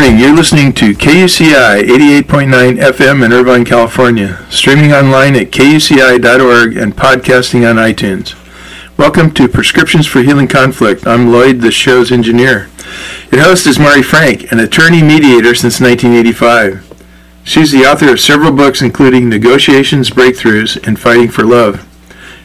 Morning. You're listening to KUCI 88.9 FM in Irvine, California, streaming online at kuci.org and podcasting on iTunes. Welcome to Prescriptions for Healing Conflict. I'm Lloyd, the show's engineer. Your host is Mari Frank, an attorney mediator since 1985. She's the author of several books, including Negotiations, Breakthroughs, and Fighting for Love.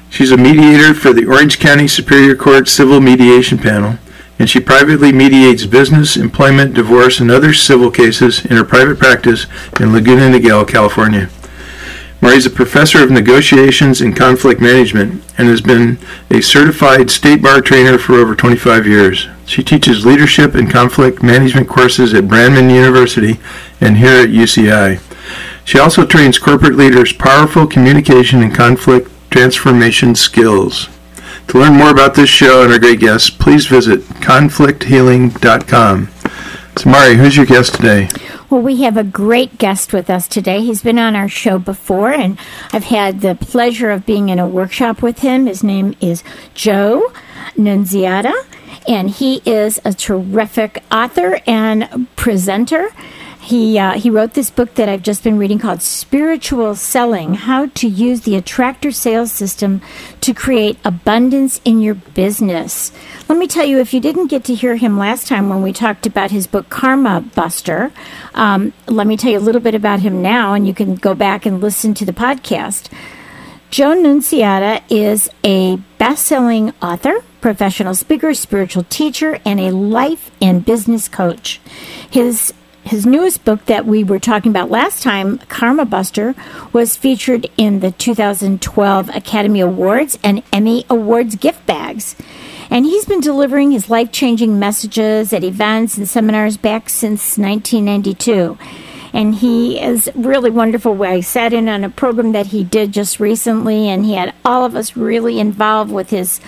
She's a mediator for the Orange County Superior Court Civil Mediation Panel, and she privately mediates business, employment, divorce, and other civil cases in her private practice in Laguna Niguel, California. Mari is a professor of negotiations and conflict management and has been a certified state bar trainer for over 25 years. She teaches leadership and conflict management courses at Brandman University and here at UCI. She also trains corporate leaders powerful communication and conflict transformation skills. To learn more about this show and our great guests, please visit conflicthealing.com. So, Mari, who's your guest today? Well, we have a great guest with us today. He's been on our show before, and I've had the pleasure of being in a workshop with him. His name is Joe Nunziata, and he is a terrific author and presenter. He, uh, he wrote this book that I've just been reading called Spiritual Selling How to Use the Attractor Sales System to Create Abundance in Your Business. Let me tell you, if you didn't get to hear him last time when we talked about his book Karma Buster, um, let me tell you a little bit about him now, and you can go back and listen to the podcast. Joe Nunziata is a best selling author, professional speaker, spiritual teacher, and a life and business coach. His his newest book that we were talking about last time, Karma Buster, was featured in the 2012 Academy Awards and Emmy Awards gift bags. And he's been delivering his life changing messages at events and seminars back since 1992 and he is really wonderful. I sat in on a program that he did just recently, and he had all of us really involved with his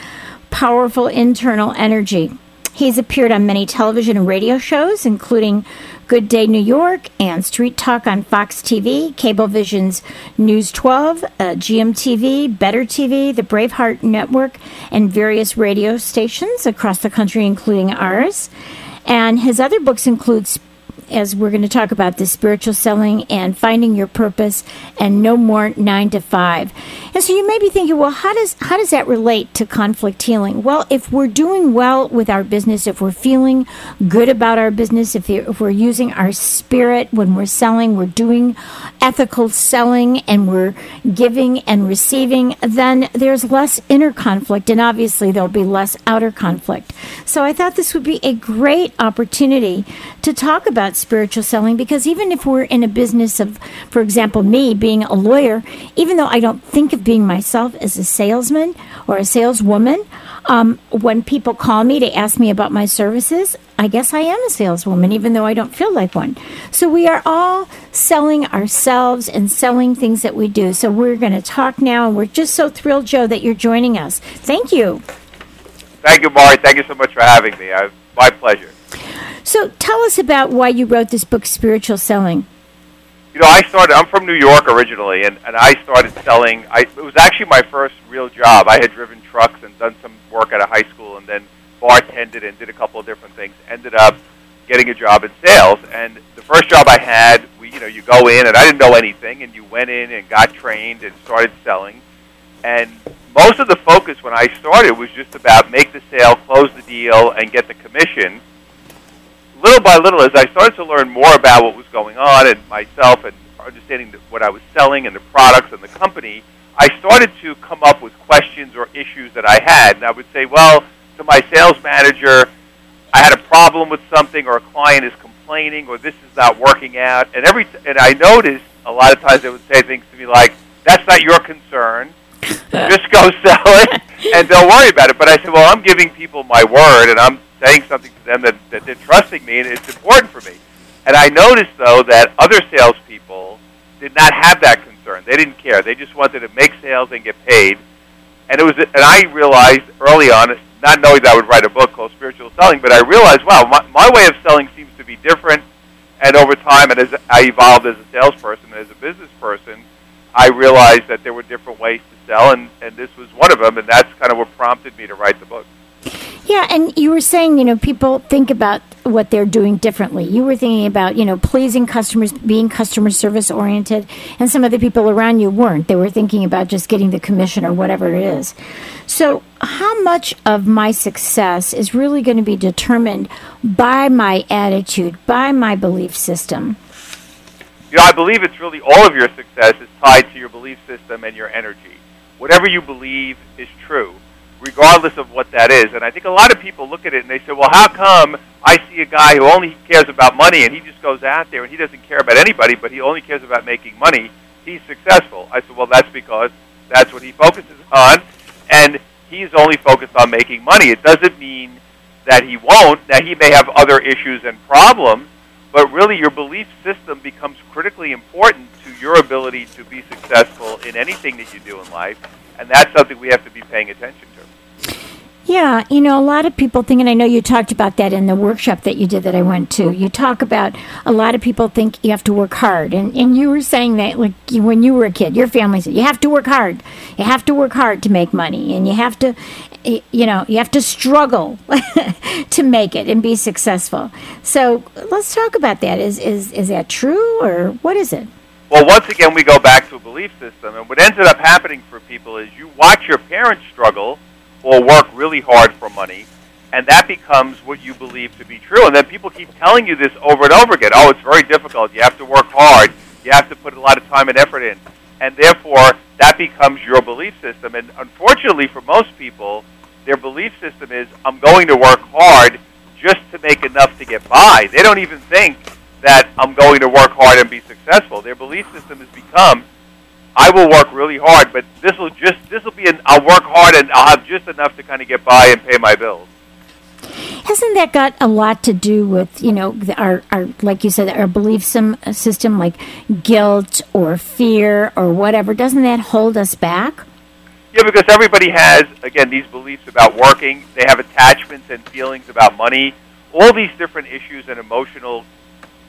powerful internal energy. He's appeared on many television and radio shows, including Good Day New York and Street Talk on Fox TV, Cablevision's News 12, uh, GMTV, Better TV, the Braveheart Network, and various radio stations across the country, including ours. And his other books include as we're going to talk about this spiritual selling and finding your purpose and no more 9 to 5. And so you may be thinking, well, how does how does that relate to conflict healing? Well, if we're doing well with our business, if we're feeling good about our business, if, if we're using our spirit when we're selling, we're doing ethical selling and we're giving and receiving, then there's less inner conflict and obviously there'll be less outer conflict. So I thought this would be a great opportunity to talk about spiritual selling because even if we're in a business of, for example, me being a lawyer, even though I don't think of being myself as a salesman or a saleswoman, um, when people call me to ask me about my services, I guess I am a saleswoman, even though I don't feel like one. So we are all selling ourselves and selling things that we do. So we're going to talk now, and we're just so thrilled, Joe, that you're joining us. Thank you. Thank you, Mari. Thank you so much for having me. I, my pleasure. So tell us about why you wrote this book, Spiritual Selling. You know, I started. I'm from New York originally, and, and I started selling. I, it was actually my first real job. I had driven trucks and done some work at a high school, and then bartended and did a couple of different things. Ended up getting a job in sales, and the first job I had, we, you know, you go in, and I didn't know anything, and you went in and got trained and started selling, and most of the focus when I started was just about make the sale, close the deal, and get the commission little by little, as I started to learn more about what was going on and myself and understanding what I was selling and the products and the company, I started to come up with questions or issues that I had. And I would say, well, to my sales manager, I had a problem with something or a client is complaining or this is not working out. And every and I noticed a lot of times they would say things to me like, that's not your concern. Just go sell it and don't worry about it. But I said, well, I'm giving people my word and I'm saying something to them that, that they're trusting me, and it's important for me. And I noticed though that other salespeople did not have that concern. They didn't care. They just wanted to make sales and get paid. And it was, and I realized early on, not knowing that I would write a book called Spiritual Selling, but I realized, wow, my, my way of selling seems to be different. And over time, and as I evolved as a salesperson and as a business person, I realized that there were different ways to sell, and, and this was one of them, and that's kind of what prompted me to write the book. Yeah, and you were saying, you know, people think about what they're doing differently. You were thinking about, you know, pleasing customers, being customer service oriented, and some of the people around you weren't. They were thinking about just getting the commission or whatever it is. So, how much of my success is really going to be determined by my attitude, by my belief system? You know, I believe it's really all of your success is tied to your belief system and your energy. Whatever you believe is true regardless of what that is. And I think a lot of people look at it and they say, well, how come I see a guy who only cares about money and he just goes out there and he doesn't care about anybody, but he only cares about making money? He's successful. I said, well, that's because that's what he focuses on, and he's only focused on making money. It doesn't mean that he won't, that he may have other issues and problems, but really your belief system becomes critically important to your ability to be successful in anything that you do in life, and that's something we have to be paying attention to. Yeah, you know, a lot of people think, and I know you talked about that in the workshop that you did that I went to. You talk about a lot of people think you have to work hard, and and you were saying that like when you were a kid, your family said you have to work hard, you have to work hard to make money, and you have to, you know, you have to struggle to make it and be successful. So let's talk about that. Is is is that true, or what is it? Well, once again, we go back to a belief system, and what ended up happening for people is you watch your parents struggle or work really hard for money, and that becomes what you believe to be true. And then people keep telling you this over and over again. Oh, it's very difficult. You have to work hard. You have to put a lot of time and effort in. And therefore, that becomes your belief system. And unfortunately, for most people, their belief system is, I'm going to work hard just to make enough to get by. They don't even think that I'm going to work hard and be successful. Their belief system has become, I will work really hard, but this will just this will be an I'll work hard and I'll have just enough to kind of get by and pay my bills. Hasn't that got a lot to do with you know our our like you said our belief system like guilt or fear or whatever? Doesn't that hold us back? Yeah, because everybody has again these beliefs about working. They have attachments and feelings about money. All these different issues and emotional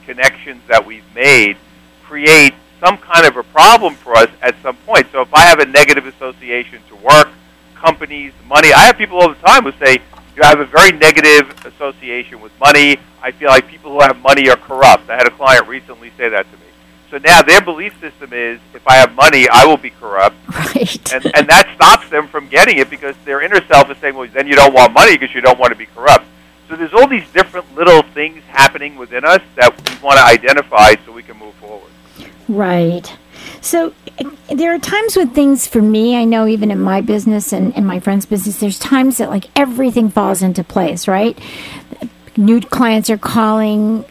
connections that we've made create some kind of a problem for us at some point. So if I have a negative association to work, companies, money, I have people all the time who say, you have a very negative association with money. I feel like people who have money are corrupt. I had a client recently say that to me. So now their belief system is, if I have money, I will be corrupt. Right. And, and that stops them from getting it because their inner self is saying, well, then you don't want money because you don't want to be corrupt. So there's all these different little things happening within us that we want to identify so we can move. Right. So there are times when things for me, I know even in my business and in my friend's business, there's times that like everything falls into place, right? New clients are calling,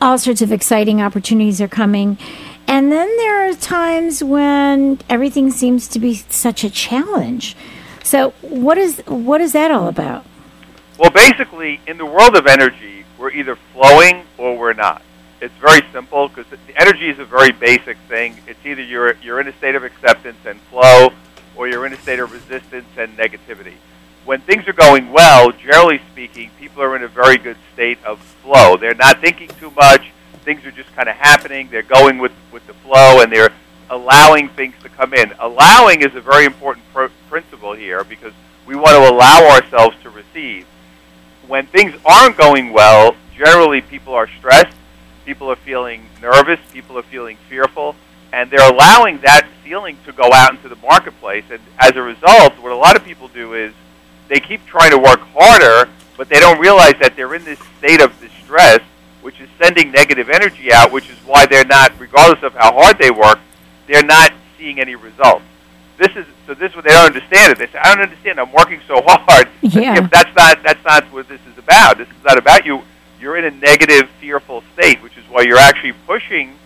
all sorts of exciting opportunities are coming. And then there are times when everything seems to be such a challenge. So what is what is that all about? Well, basically, in the world of energy, we're either flowing or we're not. It's very simple because energy is a very basic thing. It's either you're you're in a state of acceptance and flow, or you're in a state of resistance and negativity. When things are going well, generally speaking, people are in a very good state of flow. They're not thinking too much. Things are just kind of happening. They're going with with the flow, and they're allowing things to come in. Allowing is a very important pr- principle here because we want to allow ourselves to receive when things aren't going well, generally people are stressed, people are feeling nervous, people are feeling fearful, and they're allowing that feeling to go out into the marketplace. And as a result, what a lot of people do is they keep trying to work harder, but they don't realize that they're in this state of distress, which is sending negative energy out, which is why they're not, regardless of how hard they work, they're not seeing any results. This is so. This is what they don't understand it. They say, "I don't understand. I'm working so hard." Yeah. if that's not that's not what this is about. This is not about you. You're in a negative, fearful state, which is why you're actually pushing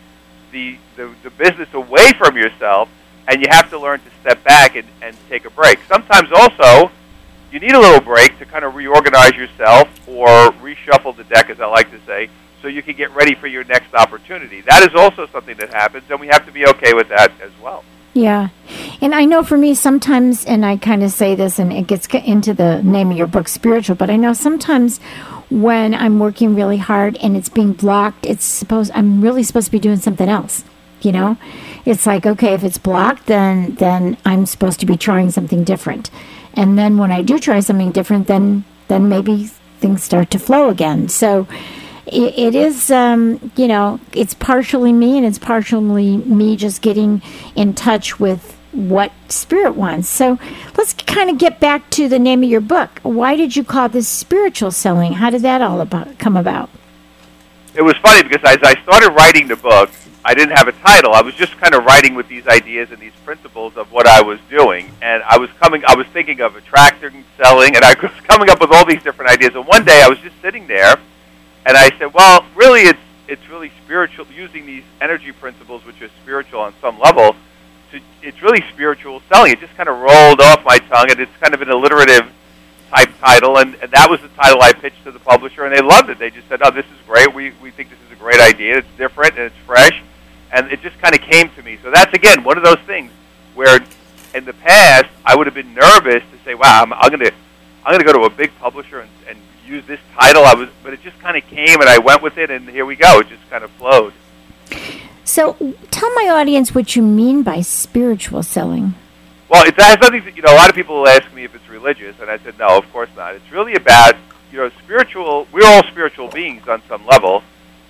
the the, the business away from yourself, and you have to learn to step back and, and take a break. Sometimes also, you need a little break to kind of reorganize yourself or reshuffle the deck, as I like to say, so you can get ready for your next opportunity. That is also something that happens, and we have to be okay with that as well. Yeah. And I know for me, sometimes, and I kind of say this, and it gets into the name of your book, Spiritual, but I know sometimes when I'm working really hard and it's being blocked, it's supposed, I'm really supposed to be doing something else. You know, it's like, okay, if it's blocked, then, then I'm supposed to be trying something different. And then when I do try something different, then, then maybe things start to flow again. So, it, is, um, you know, it's partially me and it's partially me just getting in touch with what spirit wants. So let's kind of get back to the name of your book. Why did you call this spiritual selling? How did that all about come about? It was funny because as I started writing the book, I didn't have a title. I was just kind of writing with these ideas and these principles of what I was doing, and I was coming. I was thinking of attracting, selling, and I was coming up with all these different ideas. And one day I was just sitting there and I said, well, really, it's it's really spiritual using these energy principles, which are spiritual on some level. It's really spiritual selling. It just kind of rolled off my tongue, and it's kind of an alliterative type title, and, and that was the title I pitched to the publisher, and they loved it. They just said, "Oh, this is great. We we think this is a great idea. It's different and it's fresh," and it just kind of came to me. So that's again one of those things where, in the past, I would have been nervous to say, "Wow, I'm, I'm going to I'm going to go to a big publisher and, and use this title. I was, but it just kind of came, and I went with it, and here we go. It just kind of flowed. So, tell my audience what you mean by spiritual selling. Well, it has nothing. To, you know, a lot of people ask me if it's religious, and I said no, of course not. It's really about you know spiritual. We're all spiritual beings on some level.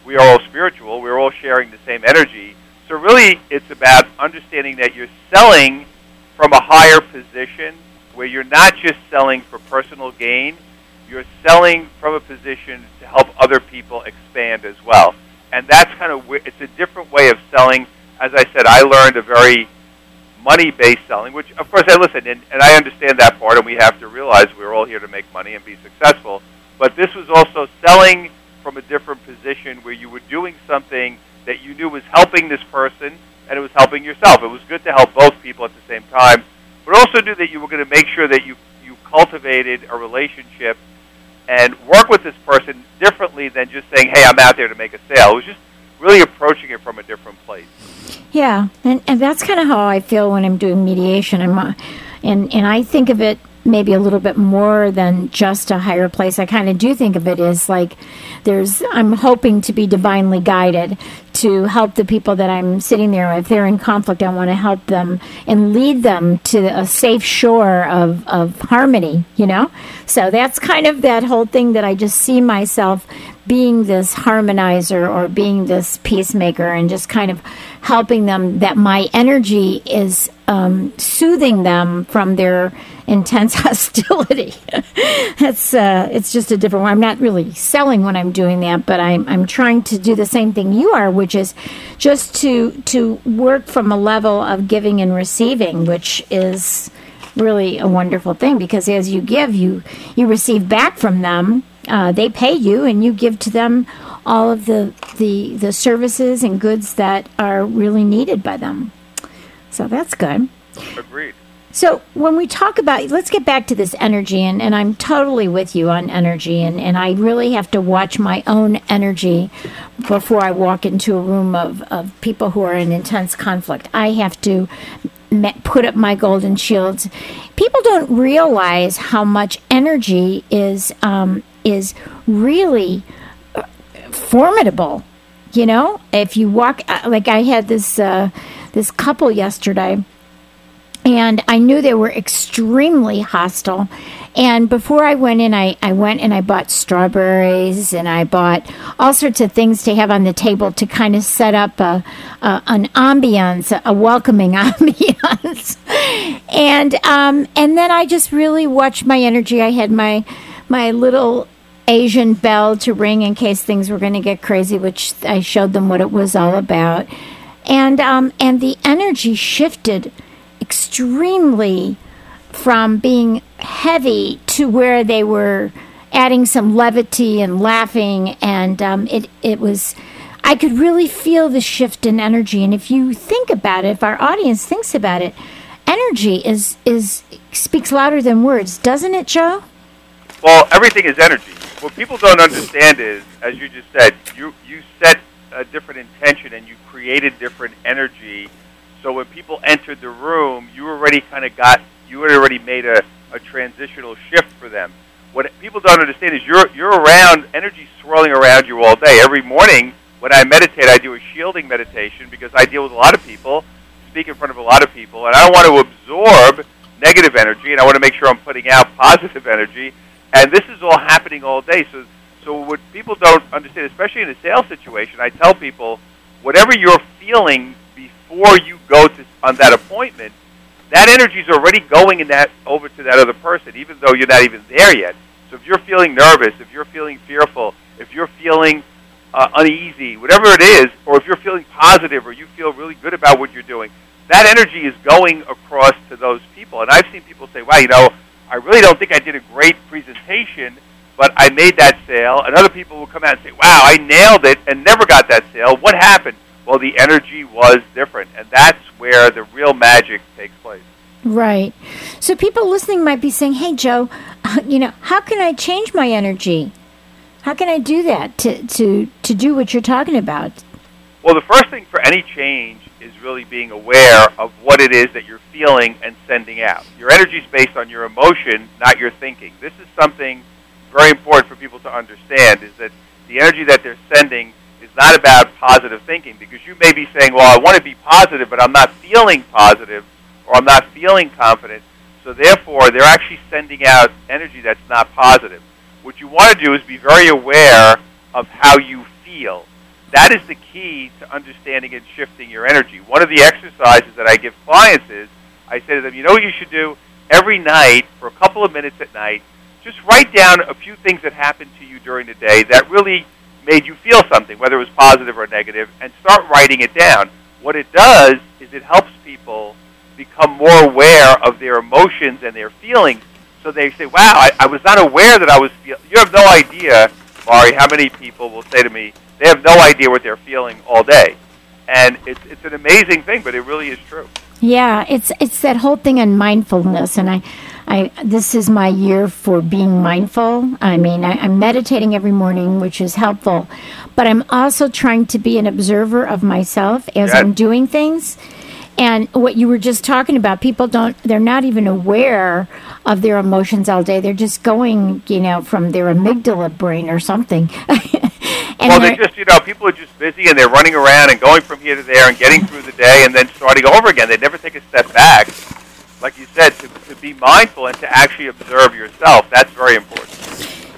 We are all spiritual. We're all sharing the same energy. So really, it's about understanding that you're selling from a higher position, where you're not just selling for personal gain you're selling from a position to help other people expand as well. And that's kind of it's a different way of selling. As I said, I learned a very money-based selling, which of course I listen and, and I understand that part, and we have to realize we're all here to make money and be successful. But this was also selling from a different position where you were doing something that you knew was helping this person and it was helping yourself. It was good to help both people at the same time, but also knew that you were going to make sure that you you cultivated a relationship and work with this person differently than just saying, "Hey, I'm out there to make a sale." It was just really approaching it from a different place. Yeah, and and that's kind of how I feel when I'm doing mediation. I'm, uh, and and I think of it maybe a little bit more than just a higher place. I kind of do think of it as like there's, I'm hoping to be divinely guided to help the people that I'm sitting there. If they're in conflict, I want to help them and lead them to a safe shore of, of harmony, you know? So that's kind of that whole thing that I just see myself being this harmonizer or being this peacemaker and just kind of helping them that my energy is um, soothing them from their intense hostility. it's uh, it's just a different one. I'm not really selling when I'm doing that, but I'm I'm trying to do the same thing you are, which is just to to work from a level of giving and receiving, which is really a wonderful thing because as you give, you you receive back from them. Uh, they pay you, and you give to them all of the, the the services and goods that are really needed by them. So that's good. Agreed. So when we talk about, let's get back to this energy, and, and I'm totally with you on energy, and, and I really have to watch my own energy before I walk into a room of, of people who are in intense conflict. I have to put up my golden shields. People don't realize how much energy is um, is really uh, formidable. You know, if you walk, uh, like I had this uh, this couple yesterday and I knew they were extremely hostile. And before I went in, I, I went and I bought strawberries and I bought all sorts of things to have on the table to kind of set up a, a an ambiance, a welcoming ambiance. and um, and then I just really watched my energy. I had my my little Asian bell to ring in case things were going to get crazy, which I showed them what it was all about. And um, and the energy shifted extremely from being heavy to where they were adding some levity and laughing, and um, it it was. I could really feel the shift in energy, and if you think about it, if our audience thinks about it, energy is is speaks louder than words, doesn't it, Joe? Well, everything is energy. what people don't understand is, as you just said, you you set a different intention and you created different energy. So when people entered the room, you already kind of got you had already made a, a transitional shift for them. What people don't understand is you're you're around energy swirling around you all day. Every morning when I meditate, I do a shielding meditation because I deal with a lot of people, speak in front of a lot of people, and I want to absorb negative energy, and I want to make sure I'm putting out positive energy. And this is all happening all day. So, so what people don't understand, especially in a sales situation, I tell people, whatever you're feeling before you go to on that appointment, that energy is already going in that over to that other person, even though you're not even there yet. So if you're feeling nervous, if you're feeling fearful, if you're feeling uh, uneasy, whatever it is, or if you're feeling positive or you feel really good about what you're doing, that energy is going across to those people. And I've seen people say, wow, you know, I really don't think I did a great presentation, but I made that sale. And other people will come out and say, wow, I nailed it and never got that sale. What happened? Well, the energy was different. And that's where the real magic takes place. Right. So people listening might be saying, "Hey, Joe, uh, you know, how can I change my energy? How can I do that to to to do what you're talking about?" Well, the first thing for any change is really being aware of what it is that you're feeling and sending out. Your energy is based on your emotion, not your thinking. This is something very important for people to understand is that the energy that they're sending not about positive thinking because you may be saying, "Well, I want to be positive, but I'm not feeling positive or I'm not feeling confident." So therefore, they're actually sending out energy that's not positive. What you want to do is be very aware of how you feel that is the key to understanding and shifting your energy. One of the exercises that I give clients is I say to them, you know what you should do? Every night, for a couple of minutes at night, just write down a few things that happened to you during the day that really made you feel something, whether it was positive or negative, and start writing it down. What it does is it helps people become more aware of their emotions and their feelings. So they say, wow, I, I was not aware that I was feeling. You have no idea, Mari, how many people will say to me, they have no idea what they're feeling all day. And it's, it's an amazing thing, but it really is true. Yeah, it's it's that whole thing on mindfulness, and I, I this is my year for being mindful. I mean, I, I'm meditating every morning, which is helpful, but I'm also trying to be an observer of myself as Yes. I'm doing things. And what you were just talking about, people don't, they're not even aware of their emotions all day. They're just going, you know, from their amygdala brain or something. and well, they're- they just, you know, people are just busy and they're running around and going from here to there and getting through the day and then starting over again. They never take a step back, like you said, to, to be mindful and to actually observe yourself. That's very important.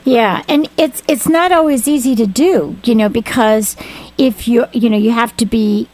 Yeah, and it's it's not always easy to do, you know, because if you you know you have to be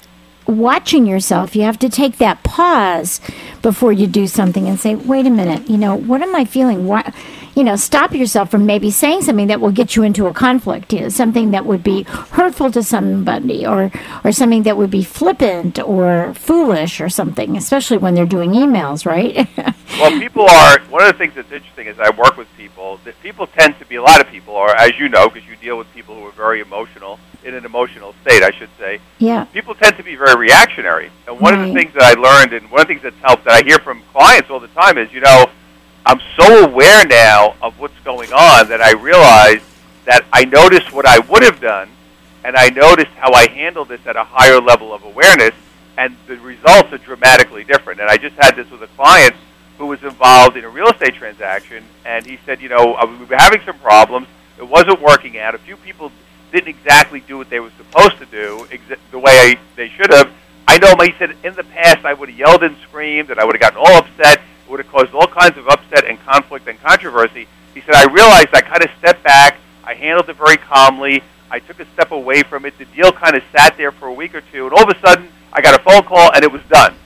watching yourself. You have to take that pause before you do something and say, "Wait a minute, you know, what am I feeling? What you know, stop yourself from maybe saying something that will get you into a conflict, you know, something that would be hurtful to somebody or or something that would be flippant or foolish or something, especially when they're doing emails, right? Well, people are, one of the things that's interesting is I work with people, that people tend to be, a lot of people are, as you know, because you deal with people who are very emotional, in an emotional state, I should say, yeah. people tend to be very reactionary. And one of the things that I learned, and one of the things that's helped, that I hear from clients all the time, is you know, I'm so aware now of what's going on that I realize that I notice what I would have done, and I noticed how I handled this at a higher level of awareness, and the results are dramatically different. And I just had this with a client who was involved in a real estate transaction, and he said, you know, uh, we were having some problems. It wasn't working out. A few people didn't exactly do what they were supposed to do exa- the way I, they should have. I know, he said, in the past I would have yelled and screamed, and I would have gotten all upset. It would have caused all kinds of upset and conflict and controversy. He said, I realized I kind of stepped back. I handled it very calmly. I took a step away from it. The deal kind of sat there for a week or two, and all of a sudden I got a phone call, and it was done.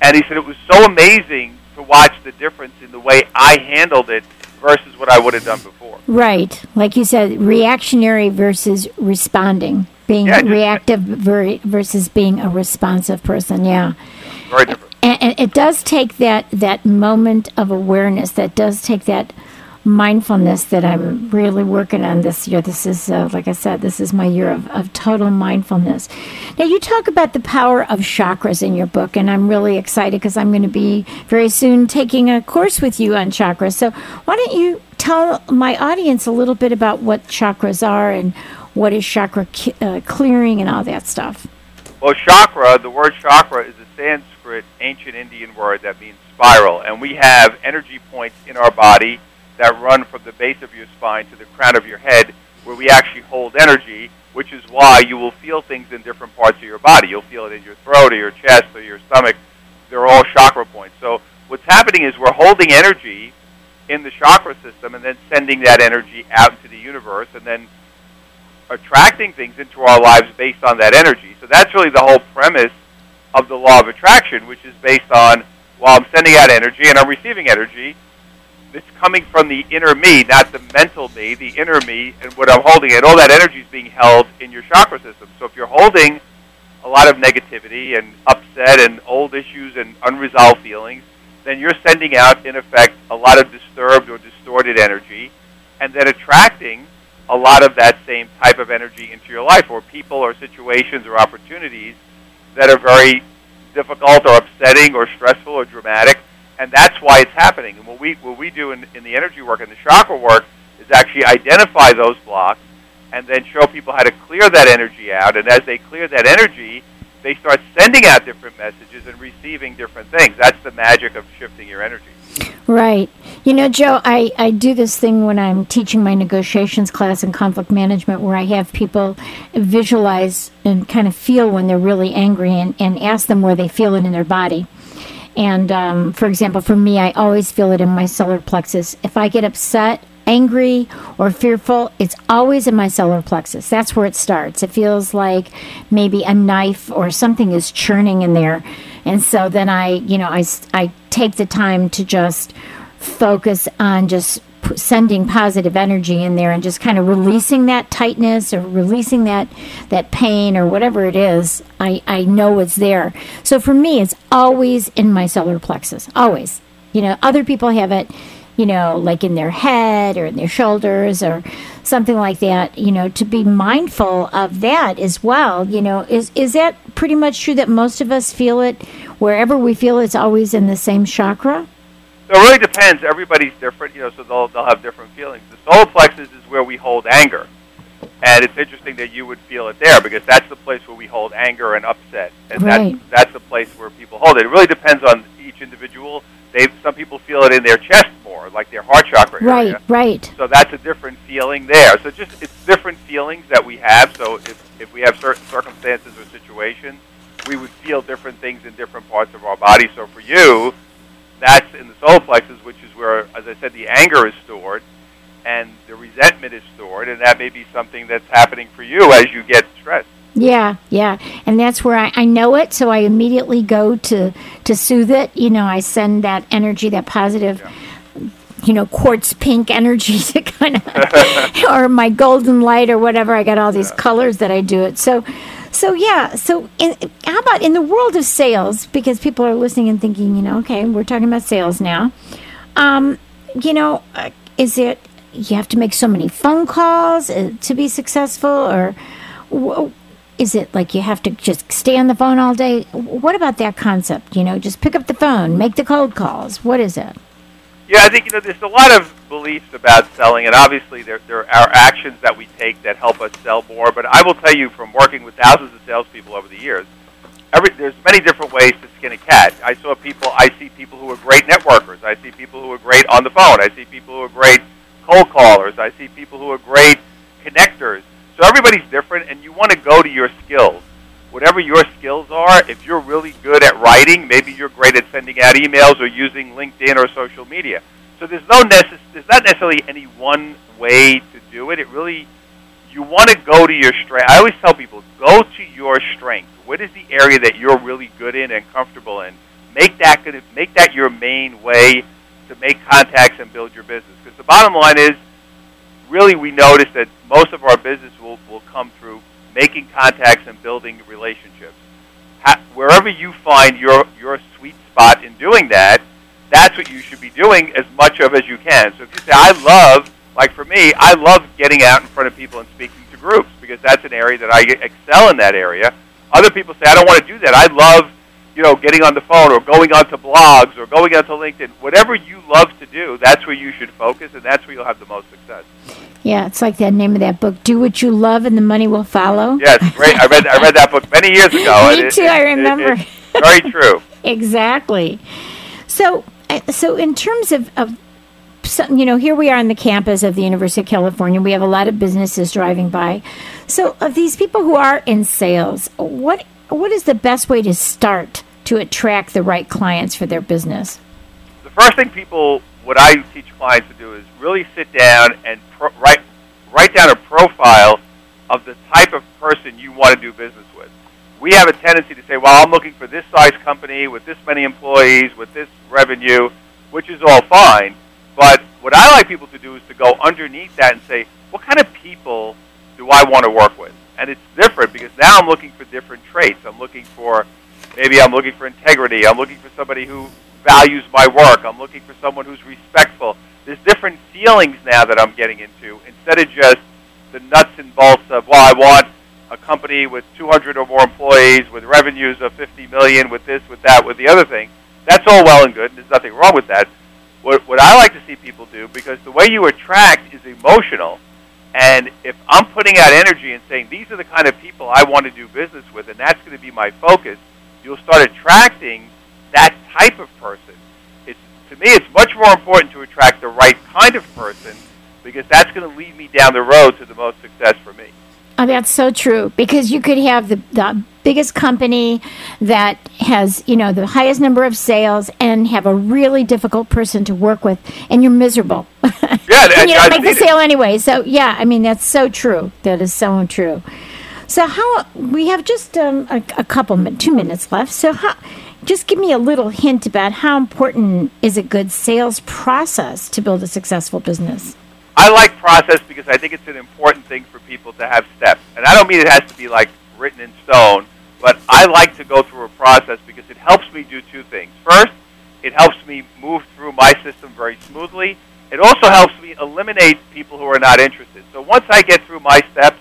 And he said it was so amazing to watch the difference in the way I handled it versus what I would have done before. Right. Like you said, reactionary versus responding. Being Yeah, just- reactive versus being a responsive person. Yeah. Very different. And, and it does take that, that moment of awareness, that does take that mindfulness that I'm really working on this year. This is, uh, like I said, this is my year of, of total mindfulness. Now, you talk about the power of chakras in your book, and I'm really excited because I'm going to be very soon taking a course with you on chakras. So, why don't you tell my audience a little bit about what chakras are and what is chakra ki- uh, clearing and all that stuff. Well, chakra, the word chakra is a Sanskrit ancient Indian word that means spiral. And we have energy points in our body that run from the base of your spine to the crown of your head where we actually hold energy, which is why you will feel things in different parts of your body. You'll feel it in your throat or your chest or your stomach. They're all chakra points. So what's happening is we're holding energy in the chakra system and then sending that energy out into the universe and then attracting things into our lives based on that energy. So that's really the whole premise of the law of attraction, which is based on while I'm sending out energy and I'm receiving energy, it's coming from the inner me, not the mental me, the inner me, and what I'm holding. And all that energy is being held in your chakra system. So if you're holding a lot of negativity and upset and old issues and unresolved feelings, then you're sending out, in effect, a lot of disturbed or distorted energy, and then attracting a lot of that same type of energy into your life, or people or situations or opportunities that are very difficult or upsetting or stressful or dramatic, and that's why it's happening. And what we what we do in, in the energy work and the chakra work is actually identify those blocks and then show people how to clear that energy out. And as they clear that energy, they start sending out different messages and receiving different things. That's the magic of shifting your energy. Right. You know, Joe, I, I do this thing when I'm teaching my negotiations class in conflict management where I have people visualize and kind of feel when they're really angry and, and ask them where they feel it in their body. And um, for example, for me, I always feel it in my solar plexus. If I get upset, angry, or fearful, it's always in my solar plexus. That's where it starts. It feels like maybe a knife or something is churning in there. And so then I, you know, I, I take the time to just focus on just p- sending positive energy in there and just kind of releasing that tightness or releasing that that pain or whatever it is I, I know it's there. So for me it's always in my solar plexus always. You know other people have it you know like in their head or in their shoulders or something like that you know to be mindful of that as well you know is is that pretty much true that most of us feel it wherever we feel it's always in the same chakra So it really depends. Everybody's different, you know, so they'll they'll have different feelings. The solar plexus is where we hold anger, and it's interesting that you would feel it there because that's the place where we hold anger and upset, and Right. that's that's the place where people hold it. It really depends on each individual. They some people feel it in their chest more, like their heart chakra right area. right So that's a different feeling there. So just it's different feelings that we have. So if if we have certain circumstances or situations, we would feel different things in different parts of our body. So for you, that's in the solar plexus, which is where, as I said, the anger is stored and the resentment is stored, and that may be something that's happening for you as you get stressed. Yeah, yeah, and that's where I, I know it, so I immediately go to to soothe it. You know, I send that energy, that positive, you know, quartz pink energy to kind of, or my golden light or whatever. I got all these colors that I do it. So, so yeah. So, in, how about in the world of sales? Because people are listening and thinking, you know, okay, we're talking about sales now. Um, you know, uh, is it you have to make so many phone calls uh, to be successful, or wh- is it like you have to just stay on the phone all day? What about that concept? You know, just pick up the phone, make the cold calls. What is it? Yeah, I think you know there's a lot of beliefs about selling, and obviously there there are actions that we take that help us sell more. But I will tell you, from working with thousands of salespeople over the years, every there's many different ways to skin a cat. I saw people, I see people who are great networkers. I see people who are great on the phone. I see people who are great cold callers. I see people who are great connectors. So everybody's different, and you want to go to your skills. Whatever your skills are, if you're really good at writing, maybe you're great at sending out emails or using LinkedIn or social media. So there's no necess- there's not necessarily any one way to do it. It really you want to go to your strength. I always tell people go to your strength. What is the area that you're really good in and comfortable in? Make that make that your main way to make contacts and build your business. Because the bottom line is, really, we notice that most of our business will will come through making contacts and building relationships. Ha- wherever you find your your sweet spot in doing that, that's what you should be doing as much of as you can. So if you say, I love, like for me, I love getting out in front of people and speaking to groups because that's an area that I excel in that area. Other people say, I don't want to do that. I love, you know, getting on the phone or going onto blogs or going onto LinkedIn. Whatever you love to do, that's where you should focus, and that's where you'll have the most success. Yeah, it's like that name of that book, Do What You Love and the Money Will Follow. Yeah, it's great. I read I read that book many years ago. Me it- too, it- I it- remember. it's very true. Exactly. So, uh, so in terms of, of some, you know, here we are on the campus of the University of California. We have a lot of businesses driving by. So, of these people who are in sales, what what is the best way to start to attract the right clients for their business? the first thing people, what I teach clients to do is really sit down and pro- write write down a profile of the type of person you want to do business with. We have a tendency to say, "Well, I'm looking for this size company with this many employees with this revenue," which is all fine. But what I like people to do is to go underneath that and say, "What kind of people do I want to work with?" And it's different because now I'm looking for different traits. I'm looking for maybe I'm looking for integrity. I'm looking for somebody who values my work. I'm looking for someone who's respectful. There's different feelings now that I'm getting into instead of just the nuts and bolts of, well, I want a company with 200 or more employees with revenues of 50 million with this, with that, with the other thing. That's all well and good. And there's nothing wrong with that. What, what I like to see people do, because the way you attract is emotional, and if I'm putting out energy and saying, these are the kind of people I want to do business with, and that's going to be my focus, you'll start attracting that type of person. It's, to me, it's much more important to attract the right kind of person because that's going to lead me down the road to the most success for me. Oh, that's so true because you could have the, the biggest company that has, you know, the highest number of sales and have a really difficult person to work with and you're miserable. Yeah, and and you don't make the seen it. sale anyway. So, yeah, I mean, that's so true. That is so true. So, how we have just um, a, a couple, two minutes left. So, how, just give me a little hint about how important is a good sales process to build a successful business. I like process because I think it's an important thing for people to have steps. And I don't mean it has to be like written in stone, but I like to go through a process because it helps me do two things. First, it helps me move through my system very smoothly. It also helps me eliminate people who are not interested. So once I get through my steps,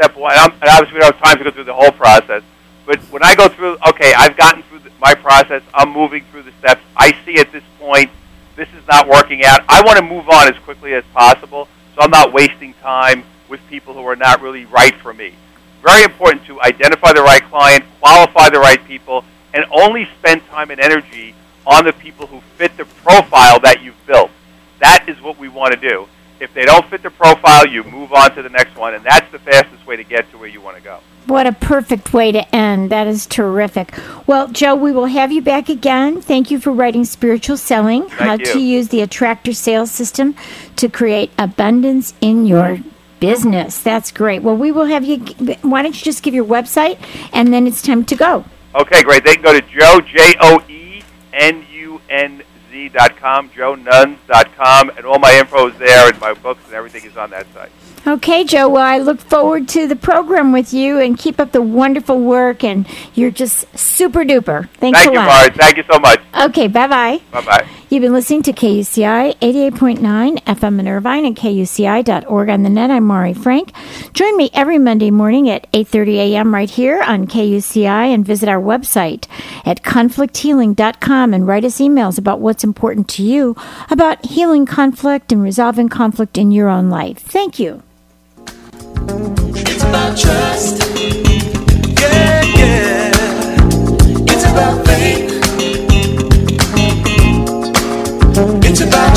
step one, and and obviously we don't have time to go through the whole process, but when I go through, okay, I've gotten through the, my process, I'm moving through the steps, I see at this point this is not working out. I want to move on as quickly as possible, so I'm not wasting time with people who are not really right for me. Very important to identify the right client, qualify the right people, and only spend time and energy on the people who fit the profile that you've built. That is what we want to do. If they don't fit the profile, you move on to the next one, and that's the fastest way to get to where you want to go. What a perfect way to end. That is terrific. Well, Joe, we will have you back again. Thank you for writing Spiritual Selling How you. to Use the Attractor Sales System to Create Abundance in Your Business. That's great. Well, we will have you. Why don't you just give your website and then it's time to go? Okay, great. They can go to Joe, J O E N U N Z dot com, joenunz dot com, and all my info is there, and my books and everything is on that site. Okay, Joe. Well, I look forward to the program with you and keep up the wonderful work. And you're just super duper. Thanks Thank a you, lot. Mars. Thank you so much. Okay, bye bye. Bye bye. You've been listening to KUCI 88.9 FM in Irvine and KUCI.org on the net. I'm Mari Frank. Join me every Monday morning at 8.30 a.m. right here on KUCI and visit our website at conflicthealing.com and write us emails about what's important to you about healing conflict and resolving conflict in your own life. Thank you. It's about trust. Yeah, yeah. It's about faith.